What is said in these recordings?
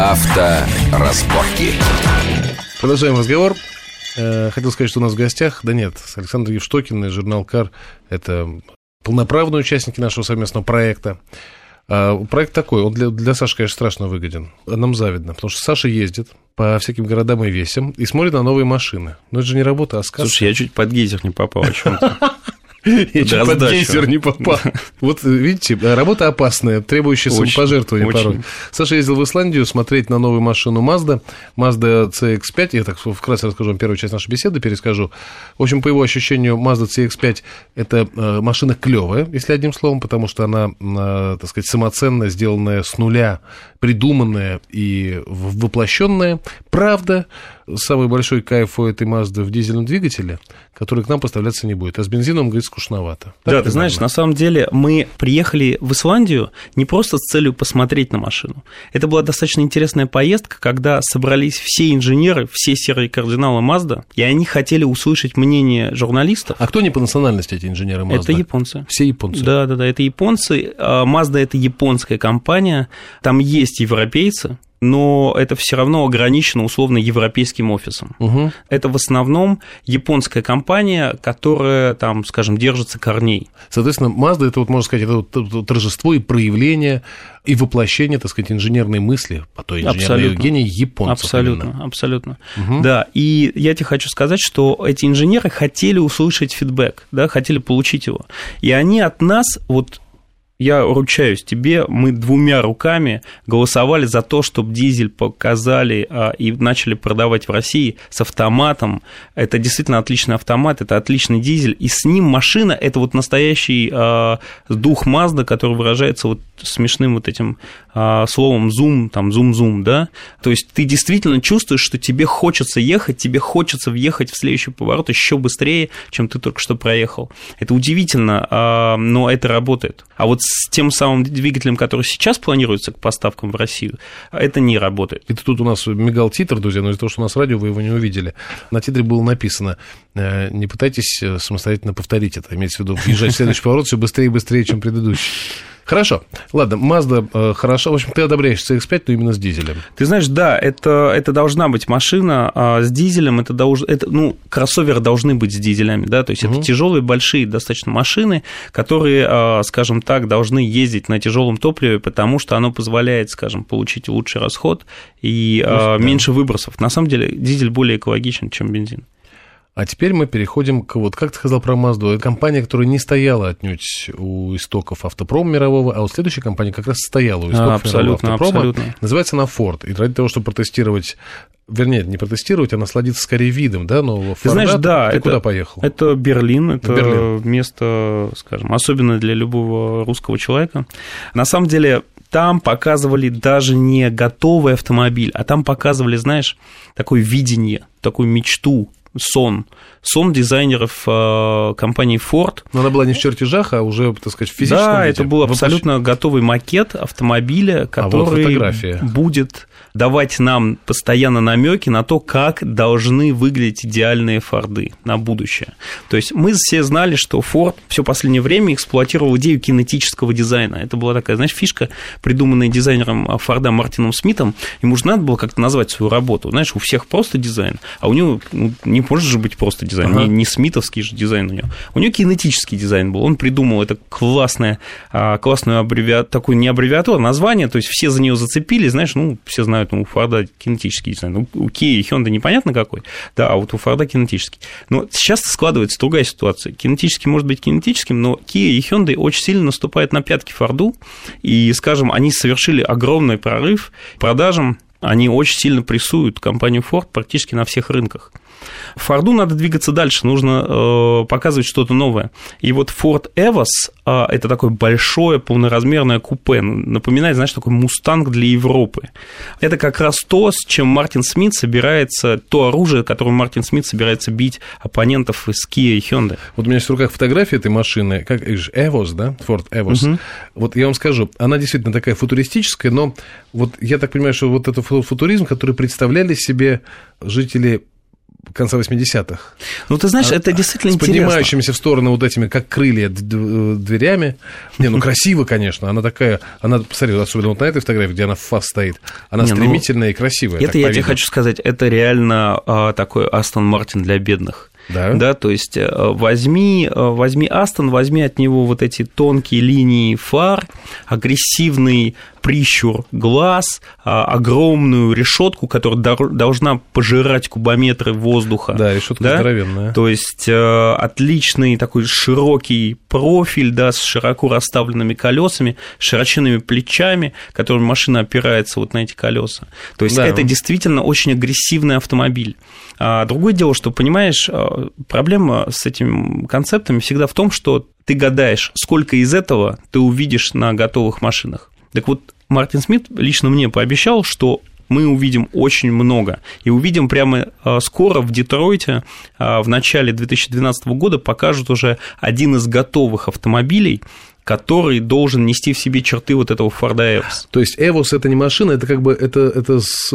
Авторазборки. Продолжаем разговор. Э, хотел сказать, что у нас в гостях, да нет, Александр Евштокин и журнал «Кар» — это полноправные участники нашего совместного проекта. А проект такой, он для, для Саши, конечно, страшно выгоден. Нам завидно, потому что Саша ездит по всяким городам и весям и смотрит на новые машины. Но это же не работа, а сказка. Слушай, я чуть под гейзер не попал о чем-то. Я чуть под гейзер не попал. Вот видите, работа опасная, требующая самопожертвования порой. Саша ездил в Исландию смотреть на новую машину Mazda, Mazda CX-5. Я так вкратце расскажу вам первую часть нашей беседы, перескажу. В общем, по его ощущению, Mazda CX-5 – это э, машина клевая, если одним словом, потому что она, э, так сказать, самоценная, сделанная с нуля, придуманная и воплощенная. Правда, самый большой кайф у этой Mazda в дизельном двигателе, который к нам поставляться не будет. А с бензином, говорит, скучновато. Так да, ты знаешь, на самом деле мы приехали в Исландию не просто с целью посмотреть на машину. Это была достаточно интересная поездка, когда собрались все инженеры, все серые кардиналы Mazda, и они хотели услышать мнение журналистов. А кто не по национальности эти инженеры Mazda? Это японцы. Все японцы? Да, да, да, это японцы. А, Mazda – это японская компания, там есть европейцы, но это все равно ограничено условно европейским офисом. Угу. Это в основном японская компания, которая там, скажем, держится корней. Соответственно, Mazda это вот можно сказать, это вот торжество и проявление и воплощение, так сказать, инженерной мысли, а то инженерной абсолютно. гения японцев. Абсолютно, именно. абсолютно. Угу. Да, и я тебе хочу сказать, что эти инженеры хотели услышать фидбэк, да, хотели получить его. И они от нас вот я ручаюсь тебе, мы двумя руками голосовали за то, чтобы дизель показали а, и начали продавать в России с автоматом. Это действительно отличный автомат, это отличный дизель, и с ним машина – это вот настоящий а, дух Mazda, который выражается вот смешным вот этим а, словом зум, там зум-зум, да, то есть ты действительно чувствуешь, что тебе хочется ехать, тебе хочется въехать в следующий поворот еще быстрее, чем ты только что проехал. Это удивительно, но это работает. А вот с тем самым двигателем, который сейчас планируется к поставкам в Россию, это не работает. Это тут у нас мигал титр, друзья, но из-за того, что у нас радио, вы его не увидели. На титре было написано, э, не пытайтесь э, самостоятельно повторить это, имеется в виду, въезжать в следующий поворот все быстрее и быстрее, чем предыдущий. Хорошо. Ладно, Mazda э, хорошо. В общем, ты одобряешь CX-5, но именно с дизелем. Ты знаешь, да, это, это должна быть машина а с дизелем. Это, долж, это, ну, кроссоверы должны быть с дизелями, да, то есть угу. это тяжелые, большие достаточно машины, которые, а, скажем так, должны ездить на тяжелом топливе, потому что оно позволяет, скажем, получить лучший расход и ну, а, да. меньше выбросов. На самом деле, дизель более экологичен, чем бензин. А теперь мы переходим к, вот как ты сказал про Мазду, это компания, которая не стояла отнюдь у истоков автопрома мирового, а вот следующая компания как раз стояла у истоков абсолютно, мирового автопрома. Абсолютно. Называется она Ford. И ради того, чтобы протестировать вернее, не протестировать, а насладиться скорее видом, да, нового Ты знаешь, да. Ты это, куда поехал? Это Берлин, это Берлин. место, скажем, особенно для любого русского человека. На самом деле, там показывали даже не готовый автомобиль, а там показывали, знаешь, такое видение, такую мечту сон. Сон дизайнеров э, компании Ford. Но она была не в чертежах, а уже, так сказать, в физическом Да, виде. это был абсолютно Воплощ... готовый макет автомобиля, который а вот будет давать нам постоянно намеки на то, как должны выглядеть идеальные Форды на будущее. То есть мы все знали, что Ford все последнее время эксплуатировал идею кинетического дизайна. Это была такая, знаешь, фишка, придуманная дизайнером Форда Мартином Смитом. Ему же надо было как-то назвать свою работу. Знаешь, у всех просто дизайн, а у него ну, не может же быть просто дизайн, ага. не, не смитовский же дизайн у него. У него кинетический дизайн был. Он придумал это классное, а, классную аббревиатуру, такую не аббревиатуру, а название, то есть все за нее зацепили, знаешь, ну, все знают, ну, у Форда кинетический дизайн. Ну, у Kia и Hyundai непонятно какой, да, а вот у Форда кинетический. Но сейчас складывается другая ситуация. Кинетический может быть кинетическим, но Kia и Hyundai очень сильно наступают на пятки Форду, и, скажем, они совершили огромный прорыв продажам они очень сильно прессуют компанию Ford практически на всех рынках. Форду надо двигаться дальше, нужно э, показывать что-то новое. И вот Ford Evos это такое большое полноразмерное купе, напоминает, знаешь, такой мустанг для Европы. Это как раз то, с чем Мартин Смит собирается, то оружие, которым Мартин Смит собирается бить оппонентов из Kia и Hyundai. Вот у меня есть в руках фотография этой машины, как Evos, да, Ford Evos. Угу. Вот я вам скажу, она действительно такая футуристическая, но вот я так понимаю, что вот этот футуризм, который представляли себе жители конца 80-х. Ну, ты знаешь, а, это действительно с интересно. С поднимающимися в сторону вот этими, как крылья, дверями. Не, ну, красиво, конечно. Она такая, она, посмотри, особенно вот на этой фотографии, где она в фас стоит, она Не, ну, стремительная ну, и красивая. Это я тебе хочу сказать, это реально а, такой Астон Мартин для бедных. Да. да, то есть э, возьми, э, возьми Астон, возьми от него вот эти тонкие линии фар, агрессивный прищур глаз, а, огромную решетку, которая должна пожирать кубометры воздуха. Да, решетка да? здоровенная. То есть э, отличный такой широкий профиль, да, с широко расставленными колесами, широченными плечами, которыми машина опирается вот на эти колеса. То есть да. это действительно очень агрессивный автомобиль. А другое дело, что, понимаешь, э, проблема с этими концептами всегда в том, что ты гадаешь, сколько из этого ты увидишь на готовых машинах. Так вот, Мартин Смит лично мне пообещал, что мы увидим очень много. И увидим прямо э, скоро в Детройте э, в начале 2012 года покажут уже один из готовых автомобилей, который должен нести в себе черты вот этого Форда Эвос. То есть Эвос это не машина, это как бы это, это с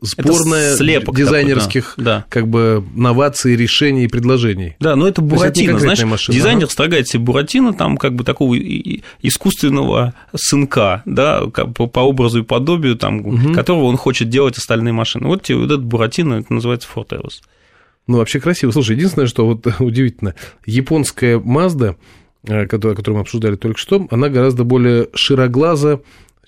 сборная слепок дизайнерских такой, да. как бы новаций, решений и предложений. Да, но это Буратино, знаешь, машина, дизайнер ага. строгает себе Буратино, там как бы такого искусственного сынка, да, по, по образу и подобию, там, угу. которого он хочет делать остальные машины. Вот тебе вот этот Буратино, это называется Ford Эвос. Ну, вообще красиво. Слушай, единственное, что вот удивительно, японская Mazda, э, которую, которую мы обсуждали только что, она гораздо более широглаза,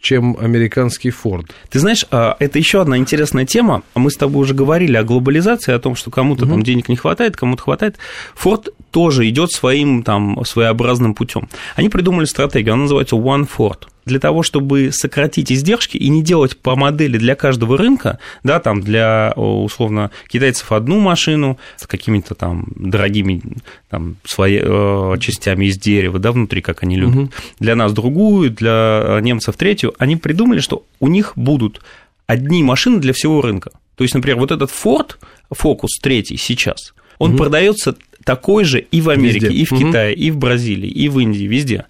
чем американский Форд. Ты знаешь, а, это еще одна интересная тема. Мы с тобой уже говорили о глобализации, о том, что кому-то угу. там денег не хватает, кому-то хватает. Форд тоже идет своим там своеобразным путем. Они придумали стратегию, она называется One Ford для того, чтобы сократить издержки и не делать по модели для каждого рынка, да, там для, условно, китайцев одну машину с какими-то там дорогими там, свои, э, частями из дерева, да, внутри, как они любят, угу. для нас другую, для немцев третью, они придумали, что у них будут одни машины для всего рынка. То есть, например, вот этот Ford Focus третий сейчас, он угу. продается такой же и в Америке, везде. и в Китае, угу. и в Бразилии, и в Индии, везде.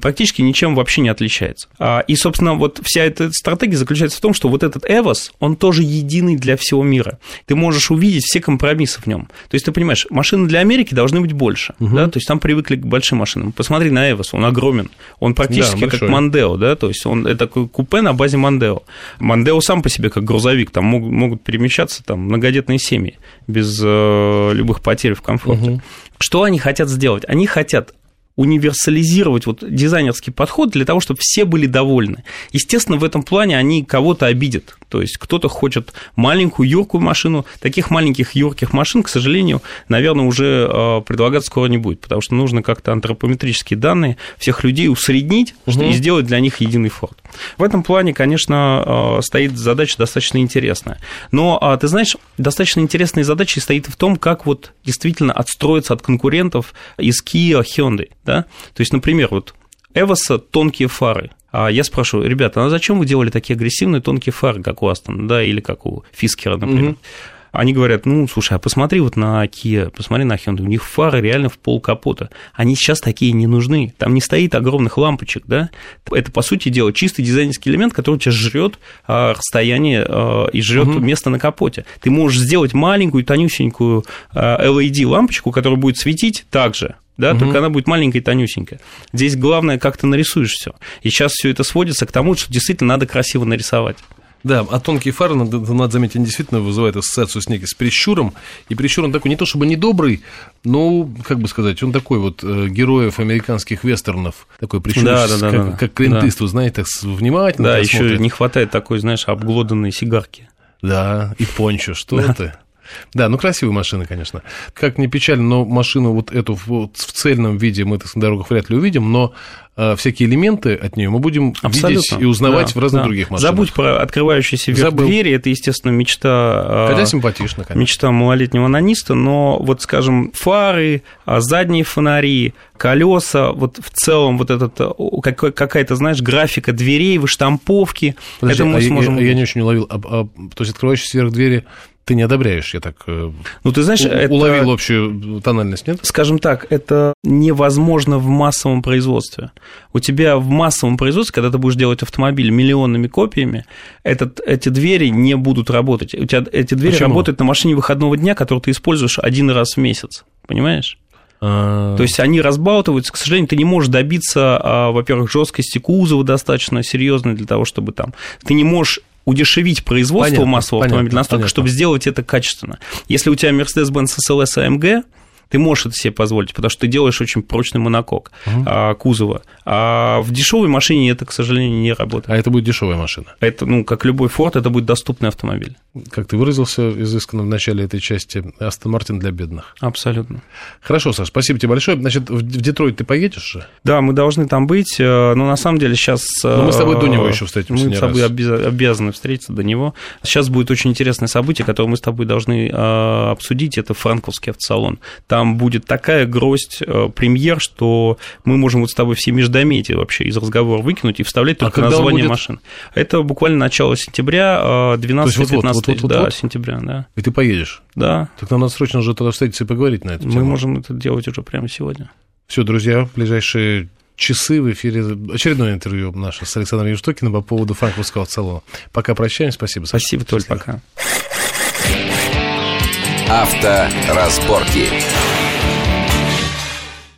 Практически ничем вообще не отличается. А, и, собственно, вот вся эта стратегия заключается в том, что вот этот Эвос, он тоже единый для всего мира. Ты можешь увидеть все компромиссы в нем. То есть, ты понимаешь, машины для Америки должны быть больше, угу. да, то есть там привыкли к большим машинам. Посмотри на Эвос, он огромен, он практически да, как Мандео, да, то есть он это такой купе на базе Мандео. Мандео сам по себе как грузовик, там могут, могут перемещаться там многодетные семьи без э, любых потерь в комфорте. Угу. Что они хотят сделать? Они хотят универсализировать вот дизайнерский подход для того, чтобы все были довольны. Естественно, в этом плане они кого-то обидят. То есть кто-то хочет маленькую юркую машину. Таких маленьких юрких машин, к сожалению, наверное, уже э, предлагаться скоро не будет, потому что нужно как-то антропометрические данные всех людей усреднить угу. и сделать для них единый форт. В этом плане, конечно, э, стоит задача достаточно интересная. Но, а, ты знаешь, достаточно интересной задачей стоит в том, как вот действительно отстроиться от конкурентов из Kia, Hyundai. Да? То есть, например, вот Эвоса тонкие фары. А я спрашиваю, ребята, а зачем вы делали такие агрессивные тонкие фары, как у Астон, да, или как у Фискера, например? Угу. Они говорят, ну, слушай, а посмотри вот на Kia, посмотри на Hyundai, у них фары реально в пол капота. Они сейчас такие не нужны. Там не стоит огромных лампочек, да? Это, по сути дела, чистый дизайнерский элемент, который у тебя жрет а, расстояние а, и жрет угу. место на капоте. Ты можешь сделать маленькую, тонюсенькую а, LED-лампочку, которая будет светить так же, да, угу. только она будет маленькая и тонюсенькая. Здесь главное, как ты нарисуешь все. И сейчас все это сводится к тому, что действительно надо красиво нарисовать. Да, а тонкие фары, надо, надо заметить, они действительно вызывают ассоциацию с некой, с прищуром. И прищур он такой не то чтобы недобрый, но, как бы сказать, он такой вот э, героев американских вестернов, такой прищур, да, да, да, как, да. как клинтыст, да. вы знаете, внимательно Да, еще не хватает такой, знаешь, обглоданной сигарки. Да, и пончо, что да. это? Да, ну красивые машины, конечно. Как не печально, но машину вот эту вот в цельном виде мы на дорогах вряд ли увидим, но э, всякие элементы от нее мы будем Абсолютно. видеть и узнавать да, в разных да. других машинах. Забудь про открывающиеся вверх Забыл. двери, это, естественно, мечта... Э, Хотя симпатично, конечно. Мечта малолетнего наниста, но вот, скажем, фары, а, задние фонари, колеса, вот в целом вот этот, какая-то, знаешь, графика дверей, выштамповки, Подожди, это мы а сможем... Я, я не очень уловил, а, а, то есть открывающиеся вверх двери ты не одобряешь, я так э, ну, ты знаешь, у, это, уловил общую тональность, нет? Скажем так, это невозможно в массовом производстве. У тебя в массовом производстве, когда ты будешь делать автомобиль миллионными копиями, этот, эти двери не будут работать. У тебя эти двери Почему? работают на машине выходного дня, которую ты используешь один раз в месяц. Понимаешь? А. То есть они разбалтываются, к сожалению, ты не можешь добиться, а, во-первых, жесткости кузова достаточно серьезной для того, чтобы там... Ты не можешь удешевить производство понятно, массового понятно, автомобиля настолько, понятно. чтобы сделать это качественно. Если у тебя Mercedes-Benz SLS AMG, ты можешь это себе позволить, потому что ты делаешь очень прочный монокок угу. а, кузова. А в дешевой машине это, к сожалению, не работает. А это будет дешевая машина? Это, ну, как любой Ford, это будет доступный автомобиль. Как ты выразился изысканно в начале этой части, Астон Мартин для бедных. Абсолютно. Хорошо, Саш, спасибо тебе большое. Значит, в Детройт ты поедешь же? Да, мы должны там быть, э, но на самом деле сейчас... Но мы с тобой до него еще встретимся Мы с тобой раз. обязаны встретиться до него. Сейчас будет очень интересное событие, которое мы с тобой должны э, обсудить, это франковский автосалон. Там будет такая гроздь э, премьер, что мы можем вот с тобой все междометия вообще из разговора выкинуть и вставлять а только а название будет... машин. Это буквально начало сентября, 12-15 вот, вот, вот, вот, да, вот. сентября, да. И ты поедешь? Да. Так нам надо срочно уже тогда встретиться и поговорить на эту тему. Мы можем это делать уже прямо сегодня. Все, друзья, в ближайшие часы в эфире очередное интервью наше с Александром Евштокиным по поводу франкфуртского салона. Пока прощаемся, спасибо. Спасибо, Толь, пока. Авторазборки.